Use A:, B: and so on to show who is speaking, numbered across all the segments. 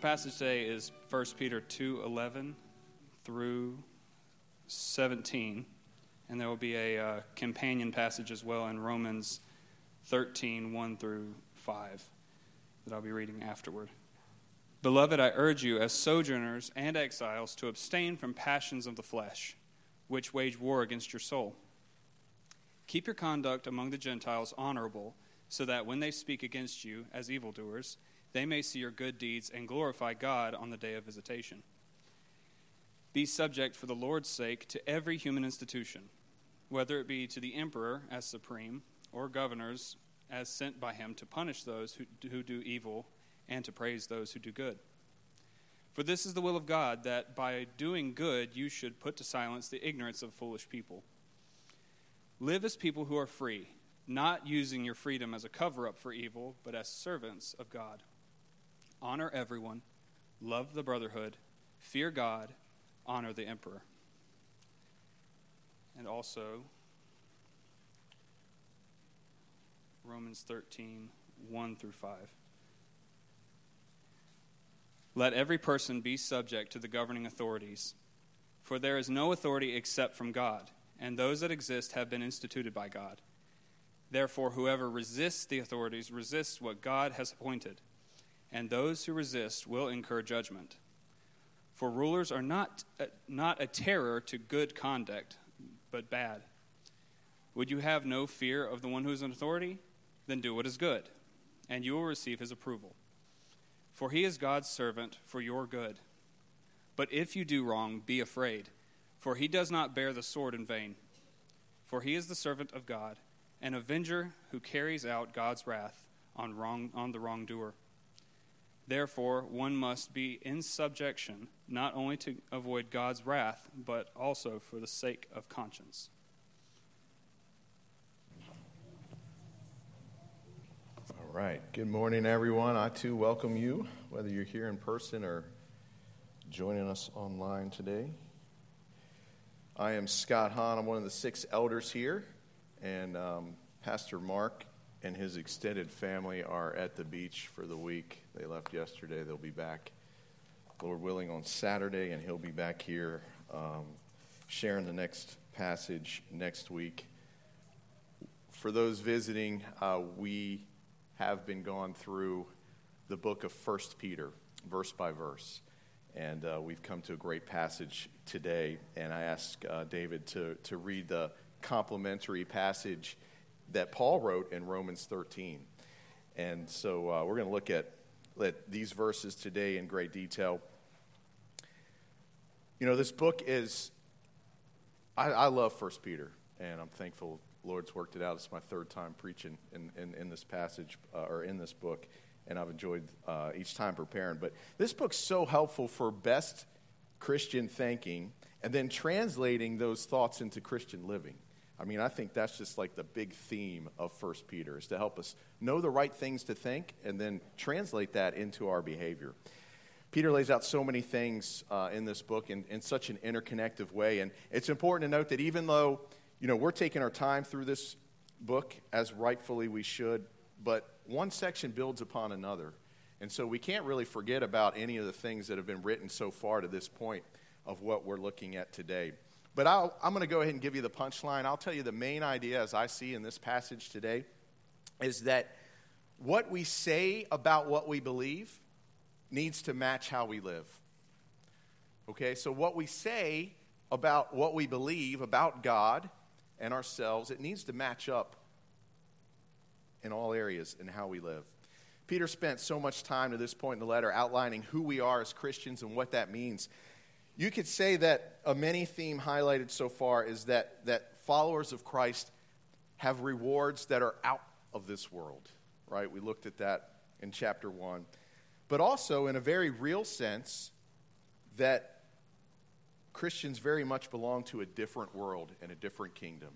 A: Passage today is 1 Peter 2:11 through 17, and there will be a uh, companion passage as well in Romans 13 1 through 5 that I'll be reading afterward. Beloved, I urge you as sojourners and exiles to abstain from passions of the flesh, which wage war against your soul. Keep your conduct among the Gentiles honorable, so that when they speak against you as evildoers, they may see your good deeds and glorify God on the day of visitation. Be subject for the Lord's sake to every human institution, whether it be to the emperor as supreme, or governors as sent by him to punish those who, who do evil and to praise those who do good. For this is the will of God, that by doing good you should put to silence the ignorance of foolish people. Live as people who are free, not using your freedom as a cover up for evil, but as servants of God. Honor everyone, love the brotherhood, fear God, honor the emperor. And also, Romans 13, 1 through 5. Let every person be subject to the governing authorities, for there is no authority except from God, and those that exist have been instituted by God. Therefore, whoever resists the authorities resists what God has appointed, and those who resist will incur judgment. For rulers are not, uh, not a terror to good conduct, but bad. Would you have no fear of the one who is in authority? Then do what is good, and you will receive his approval. For he is God's servant for your good. But if you do wrong, be afraid, for he does not bear the sword in vain. For he is the servant of God, an avenger who carries out God's wrath on, wrong, on the wrongdoer. Therefore, one must be in subjection, not only to avoid God's wrath, but also for the sake of conscience.
B: All right. Good morning, everyone. I too welcome you, whether you're here in person or joining us online today. I am Scott Hahn. I'm one of the six elders here, and um, Pastor Mark and his extended family are at the beach for the week. They left yesterday. They'll be back, Lord willing, on Saturday, and he'll be back here um, sharing the next passage next week. For those visiting, uh, we have been going through the book of First Peter, verse by verse. And uh, we've come to a great passage today. And I ask uh, David to, to read the complementary passage that Paul wrote in Romans 13. And so uh, we're going to look at, at these verses today in great detail. You know, this book is, I, I love First Peter, and I'm thankful Lord's worked it out. It's my third time preaching in, in, in this passage uh, or in this book, and I've enjoyed uh, each time preparing. But this book's so helpful for best Christian thinking and then translating those thoughts into Christian living. I mean, I think that's just like the big theme of First Peter is to help us know the right things to think and then translate that into our behavior. Peter lays out so many things uh, in this book in, in such an interconnected way. And it's important to note that even though you know, we're taking our time through this book as rightfully we should, but one section builds upon another. And so we can't really forget about any of the things that have been written so far to this point of what we're looking at today. But i am going to go ahead and give you the punchline. I'll tell you the main idea as I see in this passage today is that what we say about what we believe needs to match how we live. Okay, so what we say about what we believe about God and ourselves, it needs to match up in all areas in how we live. Peter spent so much time to this point in the letter outlining who we are as Christians and what that means. You could say that a many theme highlighted so far is that, that followers of Christ have rewards that are out of this world, right? We looked at that in chapter 1. But also, in a very real sense, that Christians very much belong to a different world and a different kingdom.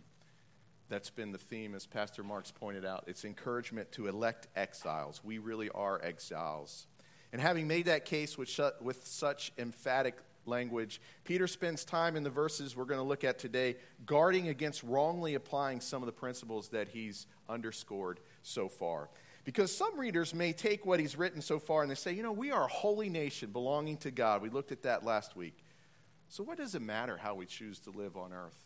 B: That's been the theme, as Pastor Marks pointed out. It's encouragement to elect exiles. We really are exiles. And having made that case with, with such emphatic language, Peter spends time in the verses we're going to look at today guarding against wrongly applying some of the principles that he's underscored so far. Because some readers may take what he's written so far and they say, you know, we are a holy nation belonging to God. We looked at that last week. So, what does it matter how we choose to live on earth?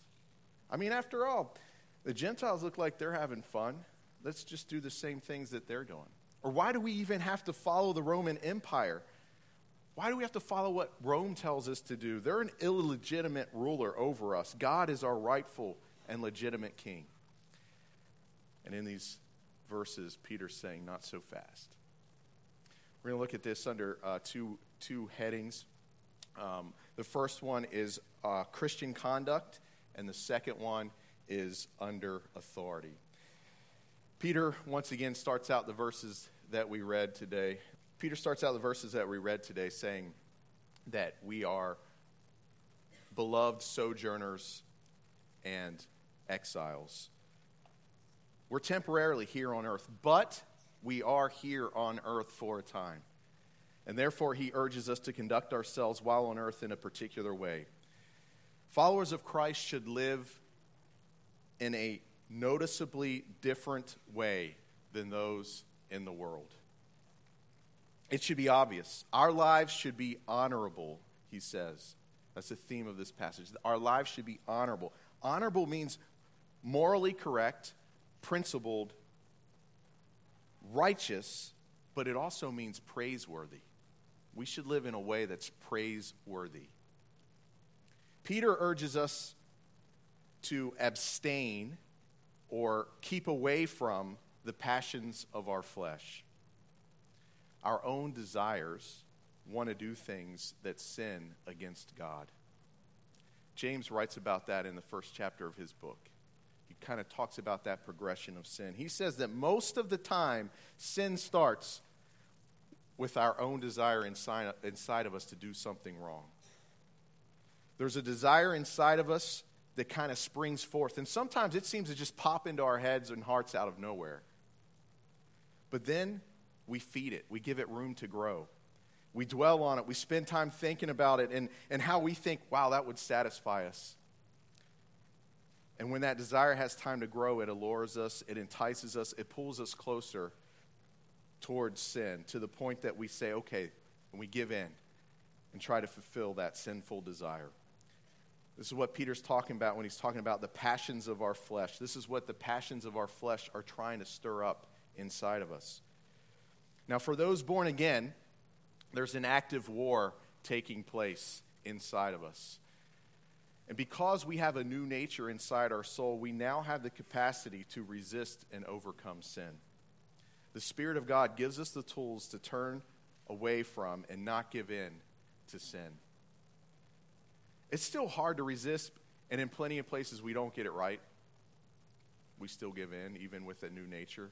B: I mean, after all, the Gentiles look like they're having fun. Let's just do the same things that they're doing. Or why do we even have to follow the Roman Empire? Why do we have to follow what Rome tells us to do? They're an illegitimate ruler over us. God is our rightful and legitimate king. And in these verses, Peter's saying, not so fast. We're going to look at this under uh, two, two headings. Um, the first one is uh, Christian conduct, and the second one is under authority. Peter, once again, starts out the verses that we read today. Peter starts out the verses that we read today saying that we are beloved sojourners and exiles. We're temporarily here on earth, but we are here on earth for a time. And therefore, he urges us to conduct ourselves while on earth in a particular way. Followers of Christ should live in a noticeably different way than those in the world. It should be obvious. Our lives should be honorable, he says. That's the theme of this passage. Our lives should be honorable. Honorable means morally correct, principled, righteous, but it also means praiseworthy. We should live in a way that's praiseworthy. Peter urges us to abstain or keep away from the passions of our flesh. Our own desires want to do things that sin against God. James writes about that in the first chapter of his book. He kind of talks about that progression of sin. He says that most of the time, sin starts with our own desire inside, inside of us to do something wrong. There's a desire inside of us that kind of springs forth. And sometimes it seems to just pop into our heads and hearts out of nowhere. But then we feed it, we give it room to grow. We dwell on it, we spend time thinking about it and, and how we think, wow, that would satisfy us. And when that desire has time to grow, it allures us, it entices us, it pulls us closer towards sin to the point that we say, okay, and we give in and try to fulfill that sinful desire. This is what Peter's talking about when he's talking about the passions of our flesh. This is what the passions of our flesh are trying to stir up inside of us. Now, for those born again, there's an active war taking place inside of us. And because we have a new nature inside our soul, we now have the capacity to resist and overcome sin. The Spirit of God gives us the tools to turn away from and not give in to sin. It's still hard to resist, and in plenty of places we don't get it right. We still give in, even with a new nature.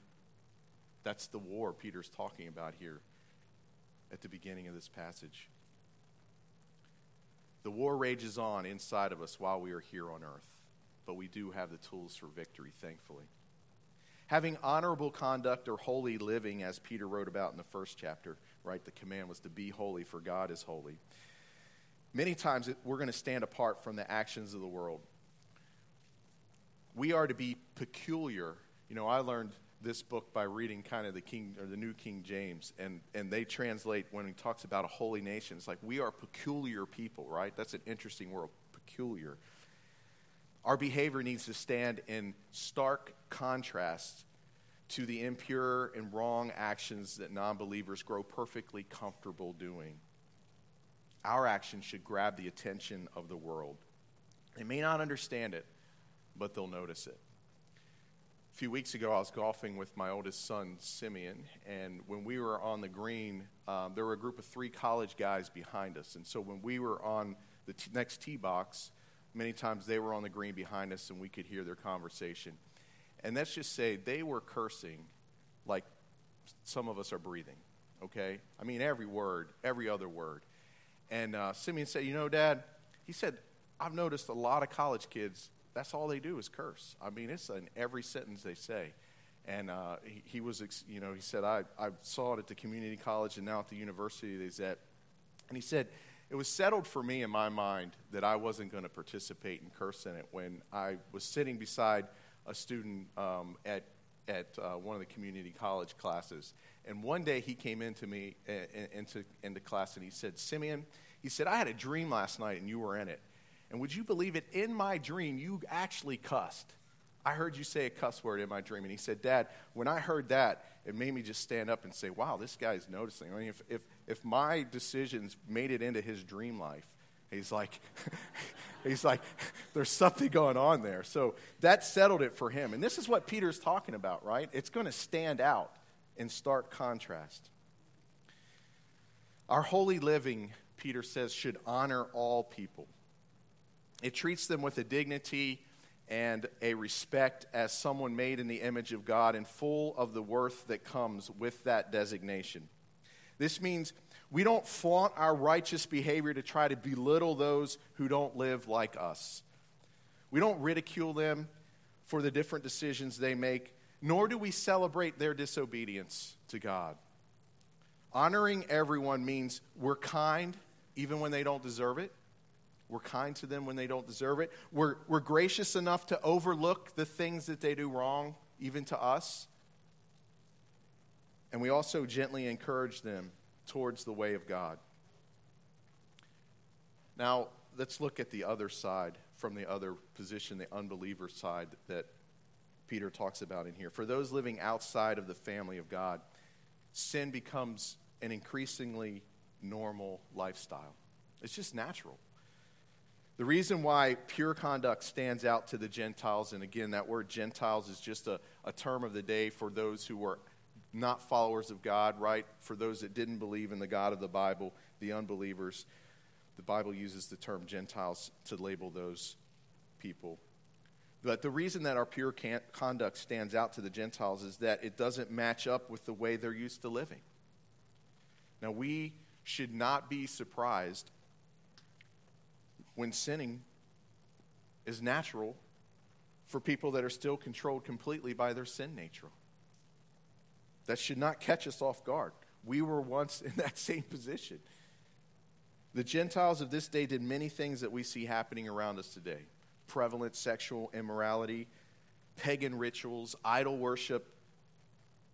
B: That's the war Peter's talking about here at the beginning of this passage. The war rages on inside of us while we are here on earth, but we do have the tools for victory, thankfully. Having honorable conduct or holy living, as Peter wrote about in the first chapter, right? The command was to be holy, for God is holy many times we're going to stand apart from the actions of the world. We are to be peculiar. You know, I learned this book by reading kind of the King or the New King James, and, and they translate when he talks about a holy nation. It's like we are peculiar people, right? That's an interesting word, peculiar. Our behavior needs to stand in stark contrast to the impure and wrong actions that non believers grow perfectly comfortable doing our actions should grab the attention of the world. They may not understand it, but they'll notice it. A few weeks ago, I was golfing with my oldest son, Simeon, and when we were on the green, um, there were a group of three college guys behind us. And so when we were on the t- next tee box, many times they were on the green behind us and we could hear their conversation. And let's just say they were cursing like some of us are breathing, okay? I mean, every word, every other word. And uh, Simeon said, You know, Dad, he said, I've noticed a lot of college kids, that's all they do is curse. I mean, it's in every sentence they say. And uh, he, he, was, you know, he said, I, I saw it at the community college and now at the university that he's at. And he said, it was settled for me in my mind that I wasn't going to participate and curse in it when I was sitting beside a student um, at at uh, one of the community college classes. And one day he came into me, uh, into, into class, and he said, Simeon, he said, I had a dream last night and you were in it. And would you believe it? In my dream, you actually cussed. I heard you say a cuss word in my dream. And he said, Dad, when I heard that, it made me just stand up and say, wow, this guy's noticing. I mean, if, if, if my decisions made it into his dream life, he's like, he's like, there's something going on there. So that settled it for him. And this is what Peter's talking about, right? It's going to stand out in stark contrast. Our holy living, Peter says, should honor all people. It treats them with a dignity and a respect as someone made in the image of God and full of the worth that comes with that designation. This means we don't flaunt our righteous behavior to try to belittle those who don't live like us. We don't ridicule them for the different decisions they make, nor do we celebrate their disobedience to God. Honoring everyone means we're kind even when they don't deserve it. We're kind to them when they don't deserve it. We're, we're gracious enough to overlook the things that they do wrong, even to us. And we also gently encourage them towards the way of God. Now, let's look at the other side from the other position, the unbeliever side that Peter talks about in here. For those living outside of the family of God, sin becomes an increasingly normal lifestyle. It's just natural. The reason why pure conduct stands out to the Gentiles, and again, that word Gentiles is just a, a term of the day for those who were not followers of God, right? For those that didn't believe in the God of the Bible, the unbelievers. The Bible uses the term Gentiles to label those people. But the reason that our pure conduct stands out to the Gentiles is that it doesn't match up with the way they're used to living. Now, we should not be surprised when sinning is natural for people that are still controlled completely by their sin nature. That should not catch us off guard. We were once in that same position. The Gentiles of this day did many things that we see happening around us today prevalent sexual immorality, pagan rituals, idol worship,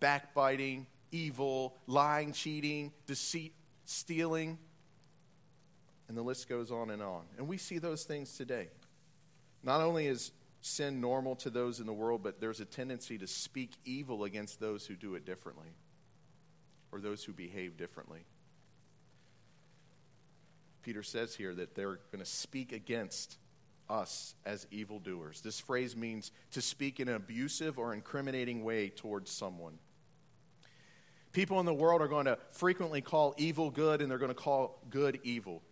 B: backbiting, evil, lying, cheating, deceit, stealing and the list goes on and on. And we see those things today. Not only is sin normal to those in the world, but there's a tendency to speak evil against those who do it differently or those who behave differently. Peter says here that they're going to speak against us as evildoers. This phrase means to speak in an abusive or incriminating way towards someone. People in the world are going to frequently call evil good and they're going to call good evil.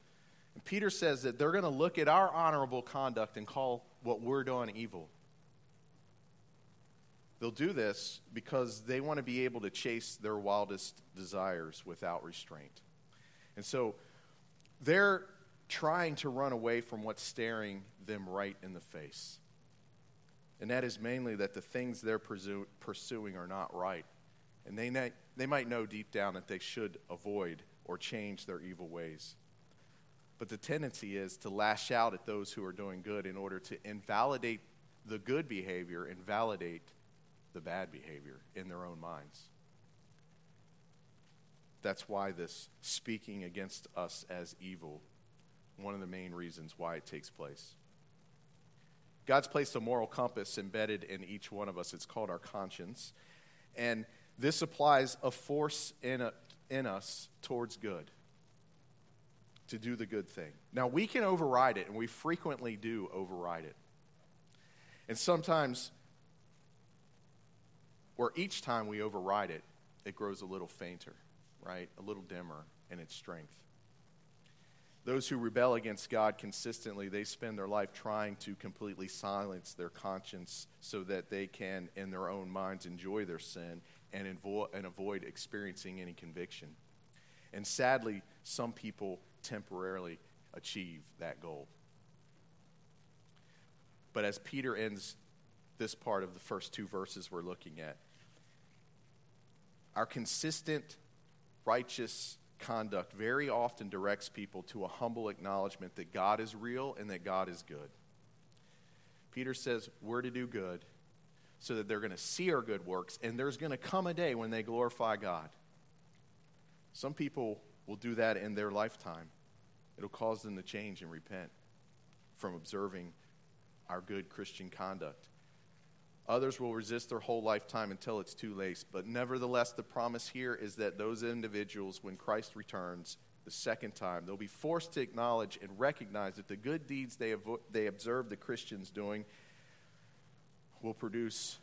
B: Peter says that they're going to look at our honorable conduct and call what we're doing evil. They'll do this because they want to be able to chase their wildest desires without restraint. And so they're trying to run away from what's staring them right in the face. And that is mainly that the things they're pursuing are not right. And they, they might know deep down that they should avoid or change their evil ways. But the tendency is to lash out at those who are doing good in order to invalidate the good behavior and validate the bad behavior in their own minds. That's why this speaking against us as evil, one of the main reasons why it takes place. God's placed a moral compass embedded in each one of us. It's called our conscience. And this applies a force in, a, in us towards good to do the good thing. Now, we can override it, and we frequently do override it. And sometimes, or each time we override it, it grows a little fainter, right? A little dimmer in its strength. Those who rebel against God consistently, they spend their life trying to completely silence their conscience so that they can, in their own minds, enjoy their sin and, avoid experiencing any conviction. And sadly, some people temporarily achieve that goal. But as Peter ends this part of the first two verses we're looking at, our consistent, righteous conduct very often directs people to a humble acknowledgement that God is real and that God is good. Peter says we're to do good, so that they're going to see our good works, and there's going to come a day when they glorify God. Some people will do that in their lifetime. It'll cause them to change and repent from observing our good Christian conduct. Others will resist their whole lifetime until it's too late. But nevertheless, the promise here is that those individuals, when Christ returns the second time, they'll be forced to acknowledge and recognize that the good deeds they, avo- they observe the Christians doing will produce,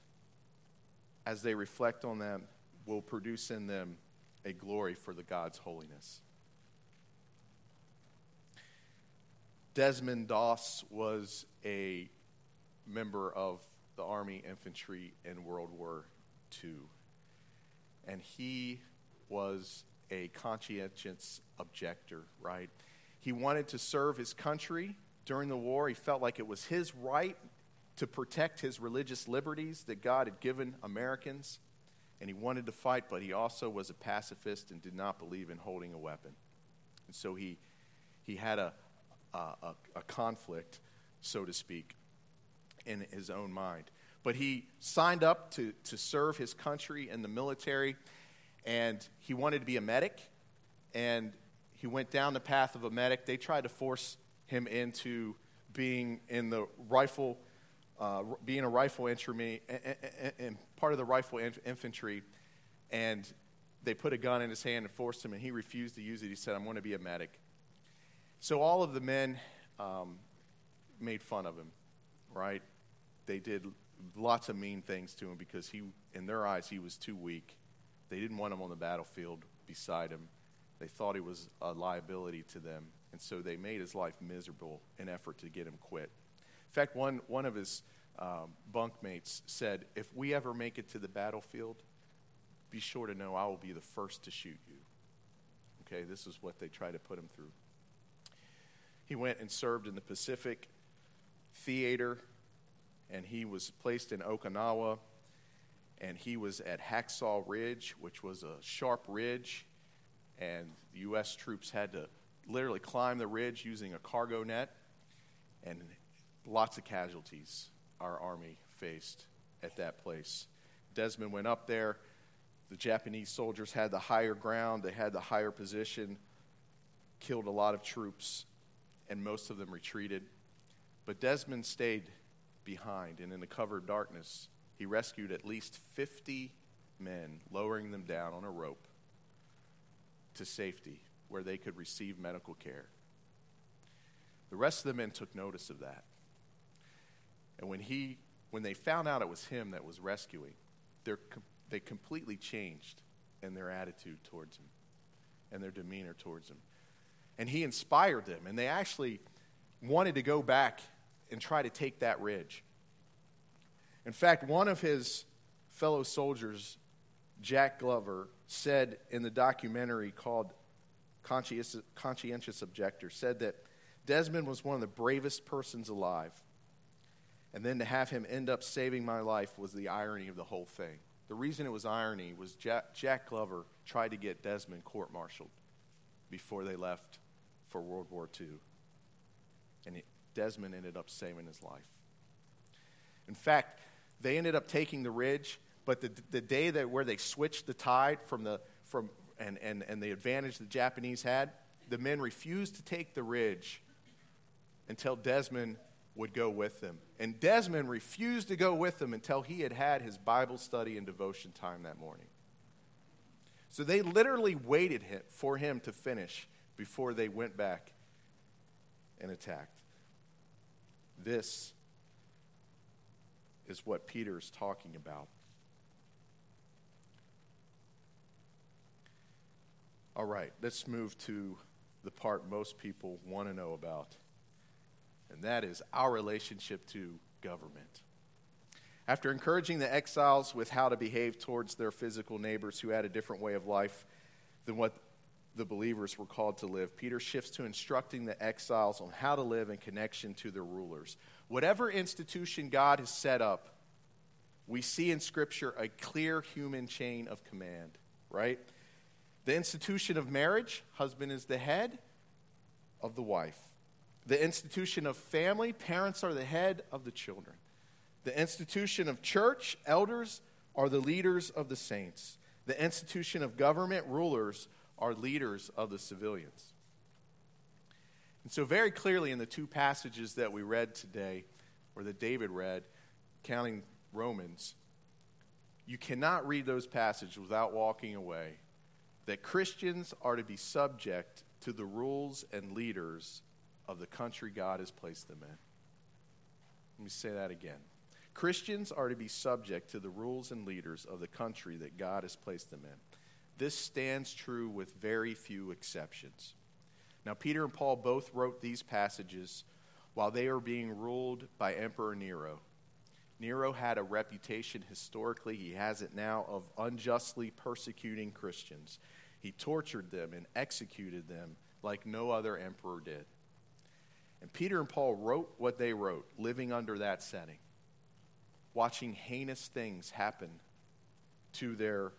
B: as they reflect on them, will produce in them a glory for the God's holiness. Desmond Doss was a member of the Army infantry in World War II. And he was a conscientious objector, right? He wanted to serve his country during the war. He felt like it was his right to protect his religious liberties that God had given Americans. And he wanted to fight, but he also was a pacifist and did not believe in holding a weapon. And so he, he had a, a, a conflict, so to speak in his own mind. But he signed up to, to serve his country in the military, and he wanted to be a medic, and he went down the path of a medic. They tried to force him into being in the rifle, uh, being a rifle infantry, and part of the rifle infantry, and they put a gun in his hand and forced him, and he refused to use it. He said, "I'm going to be a medic." So all of the men um, made fun of him, right? they did lots of mean things to him because he, in their eyes, he was too weak. They didn't want him on the battlefield beside him. They thought he was a liability to them, and so they made his life miserable in effort to get him quit. In fact, one, one of his um, bunkmates said, If we ever make it to the battlefield, be sure to know I will be the first to shoot you. Okay, this is what they tried to put him through. He went and served in the Pacific Theater and he was placed in Okinawa, and he was at Hacksaw Ridge, which was a sharp ridge, and the U.S. troops had to literally climb the ridge using a cargo net, and lots of casualties our army faced at that place. Desmond went up there. The Japanese soldiers had the higher ground, they had the higher position, killed a lot of troops, and most of them retreated. But Desmond stayed behind, and in the cover of darkness, he rescued at least 50 men, lowering them down on a rope to safety where they could receive medical care. The rest of the men took notice of that. And when, he, when they found out it was him that was rescuing, they completely changed in their attitude towards him and their demeanor towards him. And he inspired them, and they actually wanted to go back and try to take that ridge. In fact, one of his fellow soldiers, Jack Glover, said in the documentary called Conscientious, Conscientious Objector, said that Desmond was one of the bravest persons alive. And then to have him end up saving my life was the irony of the whole thing. The reason it was irony was Jack, Jack Glover tried to get Desmond court martialed before they left for World War II. And Desmond ended up saving his life. In fact, they ended up taking the ridge, but the, the day that where they switched the tide from the from and, and, and the advantage the Japanese had, the men refused to take the ridge until Desmond would go with them. And Desmond refused to go with them until he had had his Bible study and devotion time that morning. So they literally waited for him to finish before they went back and attacked. This is what Peter is talking about. All right, let's move to the part most people want to know about, and that is our relationship to government. After encouraging the exiles with how to behave towards their physical neighbors who had a different way of life than what the believers were called to live, Peter shifts to instructing the exiles on how to live in connection to their rulers. Whatever institution God has set up, we see in Scripture a clear human chain of command, right? The institution of marriage, husband is the head of the wife. The institution of family, parents are the head of the children. The institution of church, elders, are the leaders of the saints. The institution of government, rulers, are leaders of the civilians. And so, very clearly, in the two passages that we read today, or that David read, counting Romans, you cannot read those passages without walking away that Christians are to be subject to the rules and leaders of the country God has placed them in. Let me say that again. Christians are to be subject to the rules and leaders of the country that God has placed them in. This stands true with very few exceptions. Now, Peter and Paul both wrote these passages while they were being ruled by Emperor Nero. Nero had a reputation historically, he has it now, of unjustly persecuting Christians. He tortured them and executed them like no other emperor did. And Peter and Paul wrote what they wrote, living under that setting, watching heinous things happen to their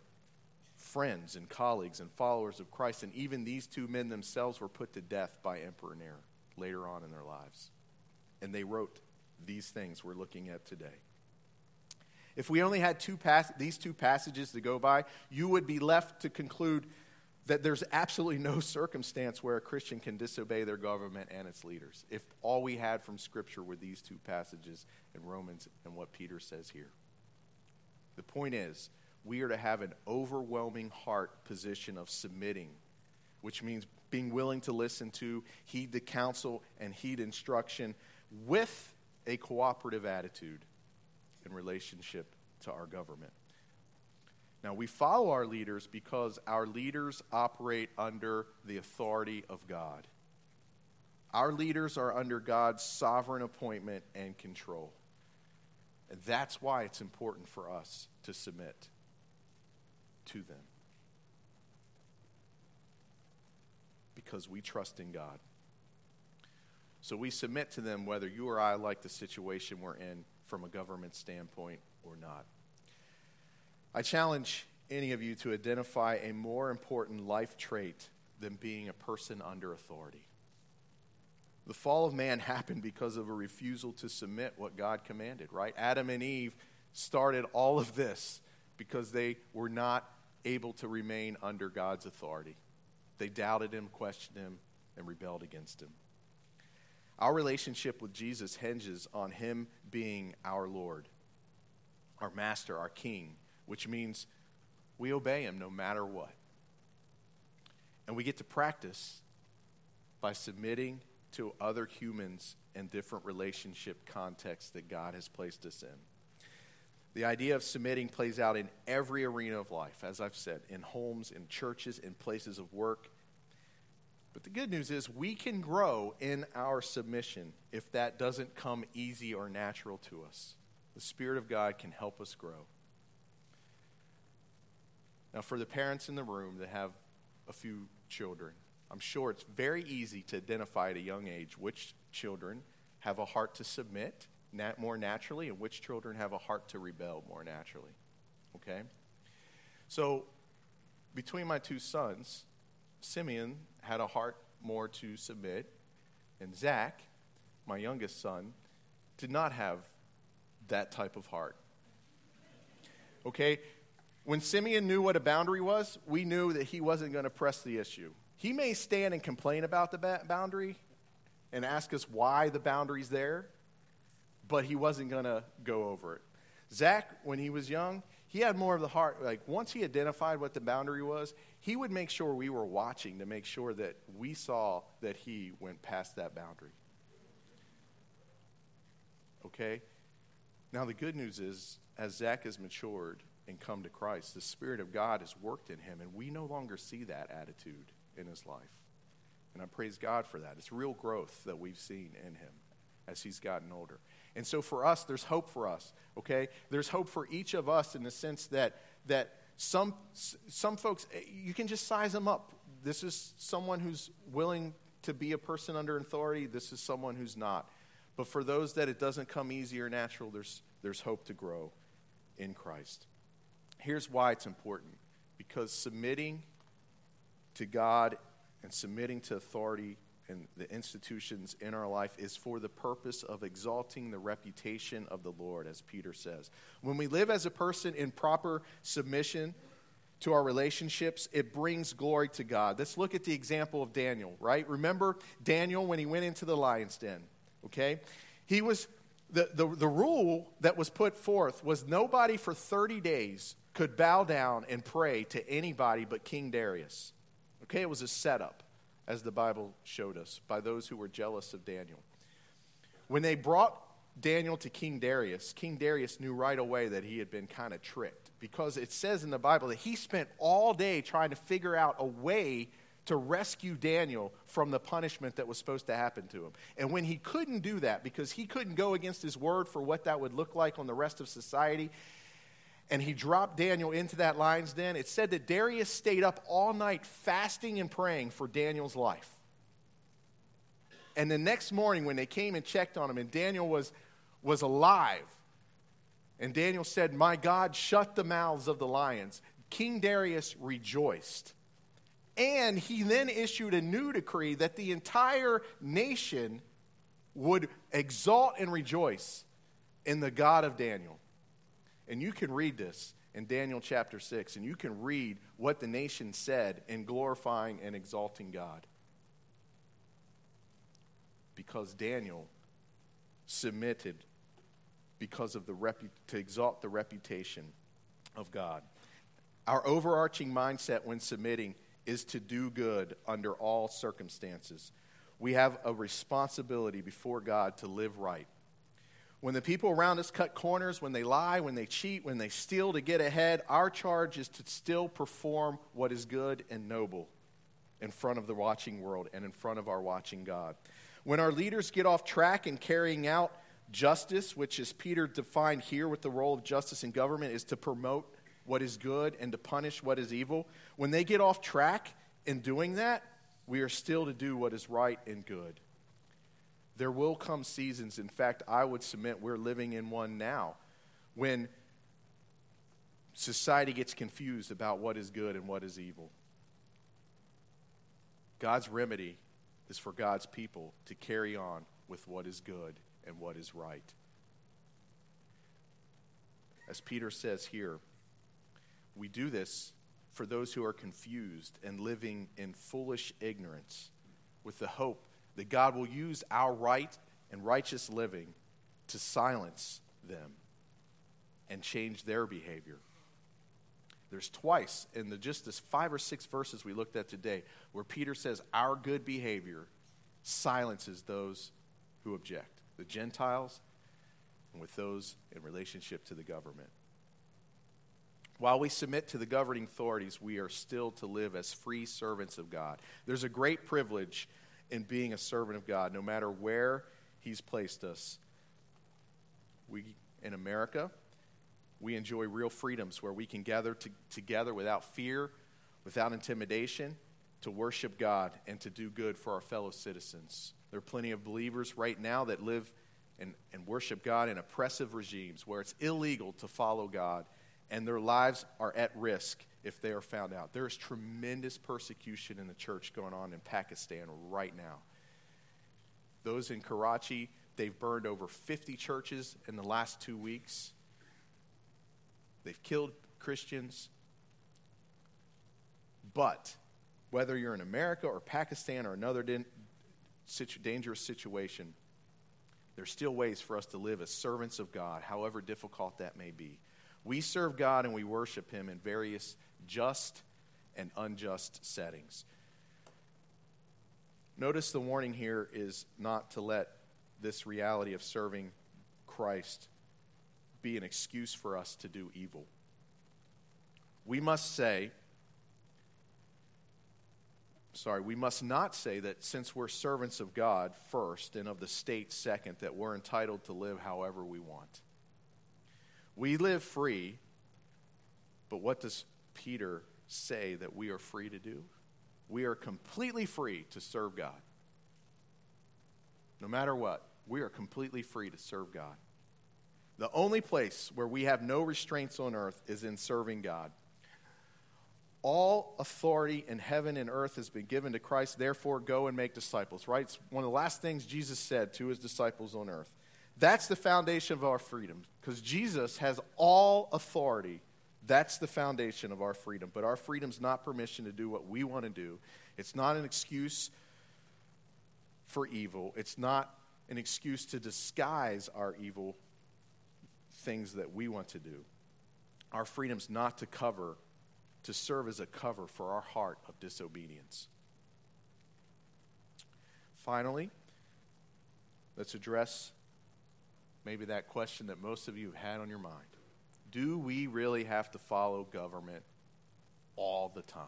B: friends and colleagues and followers of Christ. And even these two men themselves were put to death by Emperor Nero later on in their lives. And they wrote these things we're looking at today. If we only had two pas- these two passages to go by, you would be left to conclude that there's absolutely no circumstance where a Christian can disobey their government and its leaders. If all we had from Scripture were these two passages in Romans and what Peter says here. The point is, we are to have an overwhelming heart position of submitting, which means being willing to listen to, heed the counsel, and heed instruction with a cooperative attitude in relationship to our government. Now, we follow our leaders because our leaders operate under the authority of God. Our leaders are under God's sovereign appointment and control. And that's why it's important for us to submit to them. Because we trust in God. So we submit to them whether you or I like the situation we're in from a government standpoint or not. I challenge any of you to identify a more important life trait than being a person under authority. The fall of man happened because of a refusal to submit what God commanded, right? Adam and Eve started all of this because they were not able to remain under God's authority. They doubted him, questioned him, and rebelled against him. Our relationship with Jesus hinges on him being our Lord, our master, our king, which means we obey him no matter what. And we get to practice by submitting to other humans in different relationship contexts that God has placed us in. The idea of submitting plays out in every arena of life, as I've said, in homes, in churches, in places of work. But the good news is we can grow in our submission if that doesn't come easy or natural to us. The Spirit of God can help us grow. Now, for the parents in the room that have a few children, I'm sure it's very easy to identify at a young age which children have a heart to submit nat- more naturally and which children have a heart to rebel more naturally. Okay? So, between my two sons, Simeon had a heart more to submit, and Zach, my youngest son, did not have that type of heart. Okay? When Simeon knew what a boundary was, we knew that he wasn't going to press the issue. He may stand and complain about the boundary and ask us why the boundary's there, but he wasn't going to go over it. Zach, when he was young, he had more of the heart. Like, once he identified what the boundary was, he would make sure we were watching to make sure that we saw that he went past that boundary. Okay? Now, the good news is, as Zach has matured and come to Christ, the Spirit of God has worked in him, and we no longer see that attitude in his life. And I praise God for that. It's real growth that we've seen in him as he's gotten older. And so for us, there's hope for us, okay? There's hope for each of us in the sense that, that some, some folks, eh, you can just size them up. This is someone who's willing to be a person under authority, this is someone who's not. But for those that it doesn't come easy or natural, there's, there's hope to grow in Christ. Here's why it's important because submitting to God and submitting to authority and the institutions in our life is for the purpose of exalting the reputation of the Lord, as Peter says. When we live as a person in proper submission to our relationships, it brings glory to God. Let's look at the example of Daniel, right? Remember Daniel when he went into the lion's den, okay? He was, the, the, the rule that was put forth was nobody for 30 days could bow down and pray to anybody but King Darius. Okay, it was a setup, as the Bible showed us, by those who were jealous of Daniel. When they brought Daniel to King Darius, King Darius knew right away that he had been kind of tricked because it says in the Bible that he spent all day trying to figure out a way to rescue Daniel from the punishment that was supposed to happen to him. And when he couldn't do that because he couldn't go against his word for what that would look like on the rest of society, and he dropped Daniel into that lion's den, it said that Darius stayed up all night fasting and praying for Daniel's life. And the next morning, when they came and checked on him, and Daniel was, was alive, and Daniel said, My God, shut the mouths of the lions, King Darius rejoiced. And he then issued a new decree that the entire nation would exalt and rejoice in the God of Daniel. And you can read this in Daniel chapter 6, and you can read what the nation said in glorifying and exalting God. Because Daniel submitted because of the repu- to exalt the reputation of God. Our overarching mindset when submitting is to do good under all circumstances. We have a responsibility before God to live right. When the people around us cut corners, when they lie, when they cheat, when they steal to get ahead, our charge is to still perform what is good and noble in front of the watching world and in front of our watching God. When our leaders get off track in carrying out justice, which is Peter defined here with the role of justice in government, is to promote what is good and to punish what is evil. When they get off track in doing that, we are still to do what is right and good. There will come seasons, in fact, I would submit we're living in one now, when society gets confused about what is good and what is evil. God's remedy is for God's people to carry on with what is good and what is right. As Peter says here, we do this for those who are confused and living in foolish ignorance with the hope that God will use our right and righteous living to silence them and change their behavior. There's twice in the just this five or six verses we looked at today where Peter says our good behavior silences those who object, the Gentiles and with those in relationship to the government. While we submit to the governing authorities, we are still to live as free servants of God. There's a great privilege in being a servant of God, no matter where He's placed us. We, in America, we enjoy real freedoms where we can gather to, together without fear, without intimidation, to worship God and to do good for our fellow citizens. There are plenty of believers right now that live and, and worship God in oppressive regimes where it's illegal to follow God and their lives are at risk if they are found out. There is tremendous persecution in the church going on in Pakistan right now. Those in Karachi, they've burned over 50 churches in the last two weeks. They've killed Christians. But whether you're in America or Pakistan or another dangerous situation, there's still ways for us to live as servants of God, however difficult that may be. We serve God and we worship Him in various just and unjust settings. Notice the warning here is not to let this reality of serving Christ be an excuse for us to do evil. We must say, sorry, we must not say that since we're servants of God first and of the state second, that we're entitled to live however we want. We live free, but what does Peter say that we are free to do? We are completely free to serve God. No matter what, we are completely free to serve God. The only place where we have no restraints on earth is in serving God. All authority in heaven and earth has been given to Christ, therefore go and make disciples, right? It's one of the last things Jesus said to his disciples on earth. That's the foundation of our freedom because Jesus has all authority. That's the foundation of our freedom. But our freedom's not permission to do what we want to do. It's not an excuse for evil. It's not an excuse to disguise our evil things that we want to do. Our freedom's not to cover, to serve as a cover for our heart of disobedience. Finally, let's address maybe that question that most of you have had on your mind. Do we really have to follow government all the time?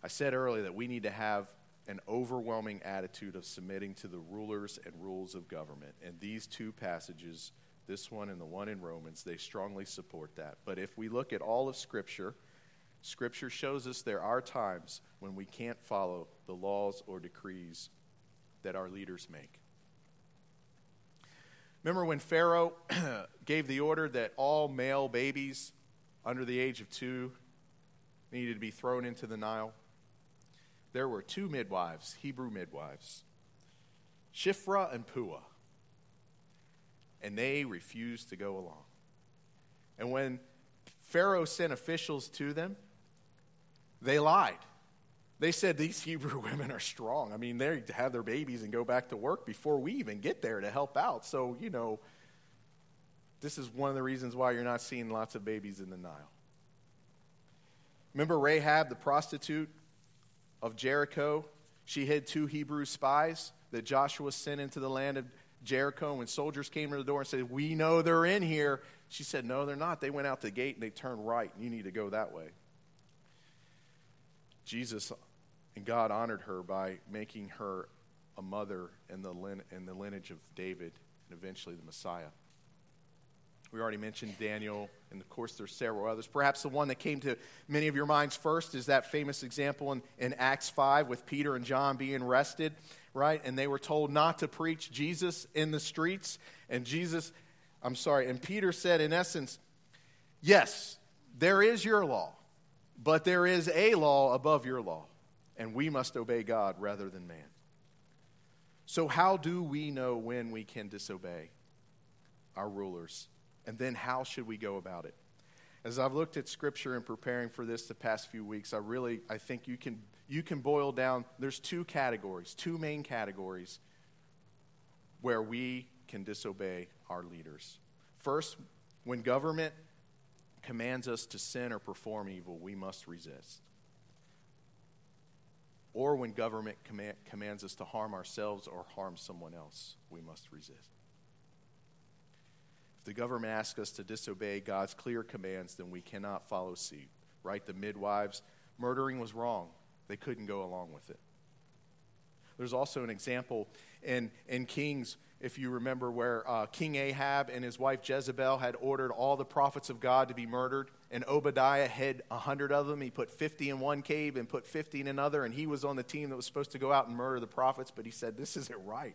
B: I said earlier that we need to have an overwhelming attitude of submitting to the rulers and rules of government. And these two passages, this one and the one in Romans, they strongly support that. But if we look at all of Scripture, Scripture shows us there are times when we can't follow the laws or decrees that our leaders make. Remember when Pharaoh gave the order that all male babies under the age of two needed to be thrown into the Nile? There were two midwives, Hebrew midwives, Shiphrah and Puah, and they refused to go along. And when Pharaoh sent officials to them, they lied. They said these Hebrew women are strong. I mean, they have their babies and go back to work before we even get there to help out. So, you know, this is one of the reasons why you're not seeing lots of babies in the Nile. Remember Rahab, the prostitute of Jericho? She hid two Hebrew spies that Joshua sent into the land of Jericho. When soldiers came to the door and said, We know they're in here, she said, No, they're not. They went out the gate and they turned right. and You need to go that way. Jesus and God honored her by making her a mother in the, lin- in the lineage of David and eventually the Messiah. We already mentioned Daniel, and of course, there's several others. Perhaps the one that came to many of your minds first is that famous example in, in Acts 5 with Peter and John being arrested, right? And they were told not to preach Jesus in the streets. And Jesus, I'm sorry, and Peter said, in essence, yes, there is your law, but there is a law above your law and we must obey God rather than man. So, how do we know when we can disobey our rulers? And then, how should we go about it? As I've looked at Scripture in preparing for this the past few weeks, I really I think you can you can boil down. There's two categories, two main categories, where we can disobey our leaders. First, when government commands us to sin or perform evil, we must resist or when government command, commands us to harm ourselves or harm someone else, we must resist. If the government asks us to disobey God's clear commands, then we cannot follow suit. Right? The midwives, murdering was wrong. They couldn't go along with it. There's also an example in, in Kings if you remember, where uh, King Ahab and his wife Jezebel had ordered all the prophets of God to be murdered, and Obadiah had a hundred of them. He put 50 in one cave and put 50 in another, and he was on the team that was supposed to go out and murder the prophets, but he said, This isn't right.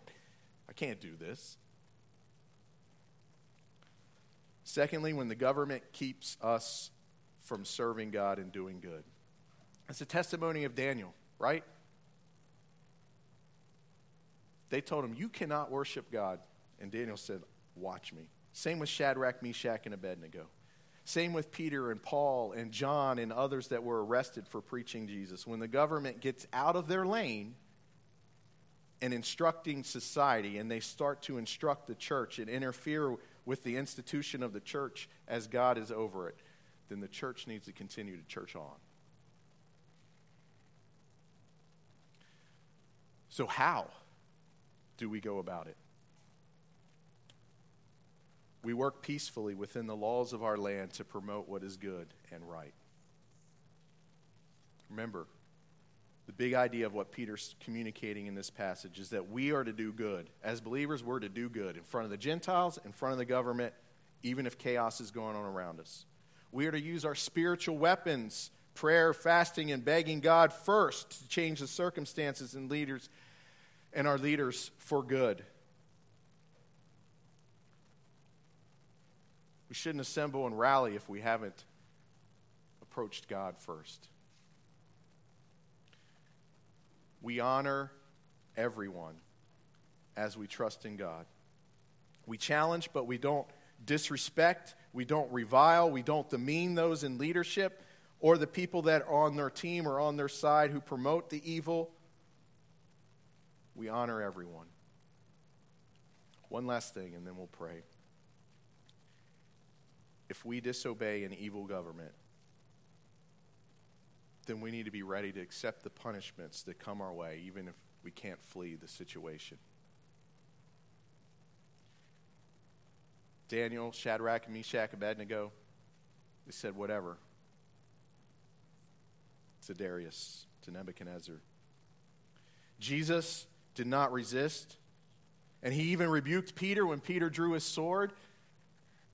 B: I can't do this. Secondly, when the government keeps us from serving God and doing good. It's a testimony of Daniel, right? They told him, You cannot worship God. And Daniel said, Watch me. Same with Shadrach, Meshach, and Abednego. Same with Peter and Paul and John and others that were arrested for preaching Jesus. When the government gets out of their lane and instructing society and they start to instruct the church and interfere with the institution of the church as God is over it, then the church needs to continue to church on. So, how? do we go about it? We work peacefully within the laws of our land to promote what is good and right. Remember, the big idea of what Peter's communicating in this passage is that we are to do good. As believers, we're to do good in front of the Gentiles, in front of the government, even if chaos is going on around us. We are to use our spiritual weapons, prayer, fasting, and begging God first to change the circumstances and leaders and our leaders for good. We shouldn't assemble and rally if we haven't approached God first. We honor everyone as we trust in God. We challenge, but we don't disrespect, we don't revile, we don't demean those in leadership or the people that are on their team or on their side who promote the evil. We honor everyone. One last thing, and then we'll pray. If we disobey an evil government, then we need to be ready to accept the punishments that come our way, even if we can't flee the situation. Daniel, Shadrach, Meshach, Abednego, they said, whatever. To Darius, to Nebuchadnezzar. Jesus did not resist. And he even rebuked Peter when Peter drew his sword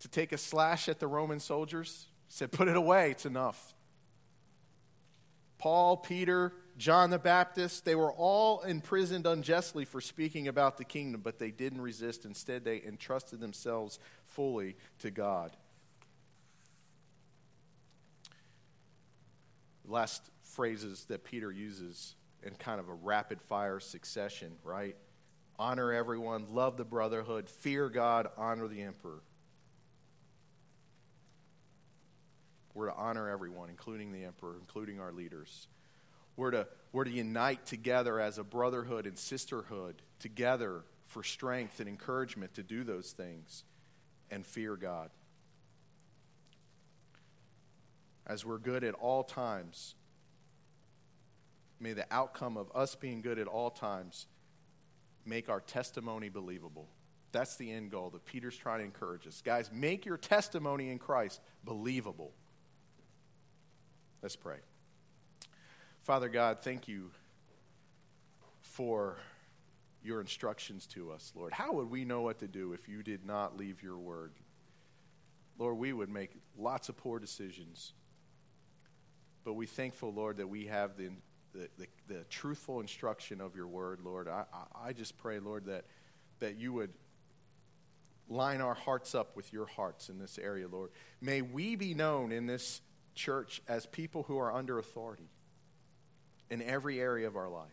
B: to take a slash at the Roman soldiers. He said, Put it away, it's enough. Paul, Peter, John the Baptist, they were all imprisoned unjustly for speaking about the kingdom, but they didn't resist. Instead, they entrusted themselves fully to God. Last phrases that Peter uses in kind of a rapid fire succession, right? Honor everyone, love the brotherhood, fear God, honor the emperor. We're to honor everyone, including the emperor, including our leaders. We're to, we're to unite together as a brotherhood and sisterhood, together for strength and encouragement to do those things and fear God. As we're good at all times, may the outcome of us being good at all times make our testimony believable. That's the end goal that Peter's trying to encourage us. Guys, make your testimony in Christ believable. Let's pray. Father God, thank you for your instructions to us, Lord. How would we know what to do if you did not leave your word? Lord, we would make lots of poor decisions. But we thankful, Lord, that we have the, the, the, the truthful instruction of your word, Lord. I, I, I just pray, Lord, that, that you would line our hearts up with your hearts in this area, Lord. May we be known in this church as people who are under authority in every area of our life.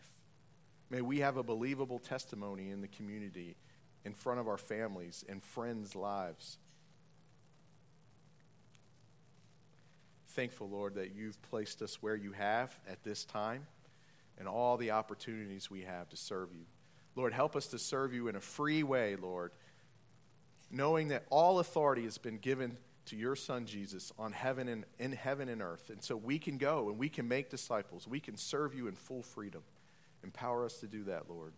B: May we have a believable testimony in the community, in front of our families and friends' lives. Thankful, Lord, that you've placed us where you have at this time and all the opportunities we have to serve you. Lord, help us to serve you in a free way, Lord, knowing that all authority has been given to your son Jesus on heaven and in heaven and earth. And so we can go and we can make disciples. We can serve you in full freedom. Empower us to do that, Lord.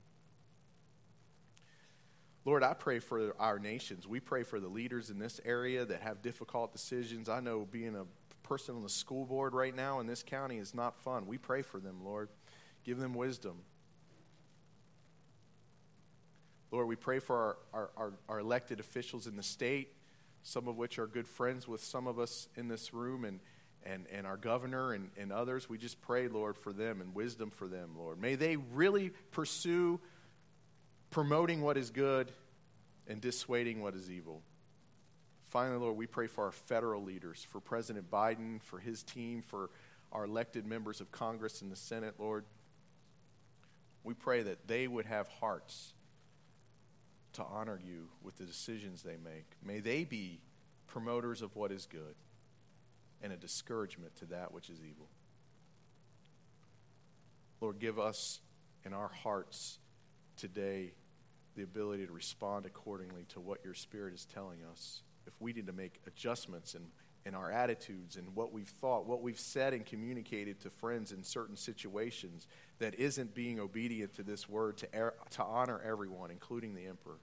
B: Lord, I pray for our nations. We pray for the leaders in this area that have difficult decisions. I know being a person on the school board right now in this county is not fun. We pray for them, Lord. Give them wisdom. Lord, we pray for our, our, our, our elected officials in the state some of which are good friends with some of us in this room and, and, and our governor and, and others. We just pray, Lord, for them and wisdom for them, Lord. May they really pursue promoting what is good and dissuading what is evil. Finally, Lord, we pray for our federal leaders, for President Biden, for his team, for our elected members of Congress and the Senate, Lord. We pray that they would have hearts to honor you with the decisions they make. May they be promoters of what is good and a discouragement to that which is evil. Lord, give us in our hearts today the ability to respond accordingly to what your Spirit is telling us. If we need to make adjustments in, in our attitudes and what we've thought, what we've said and communicated to friends in certain situations that isn't being obedient to this word to, er, to honor everyone, including the emperor.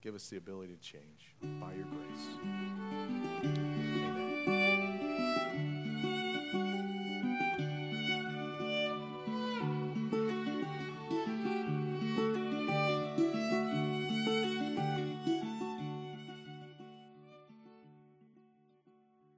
B: Give us the ability to change by your grace.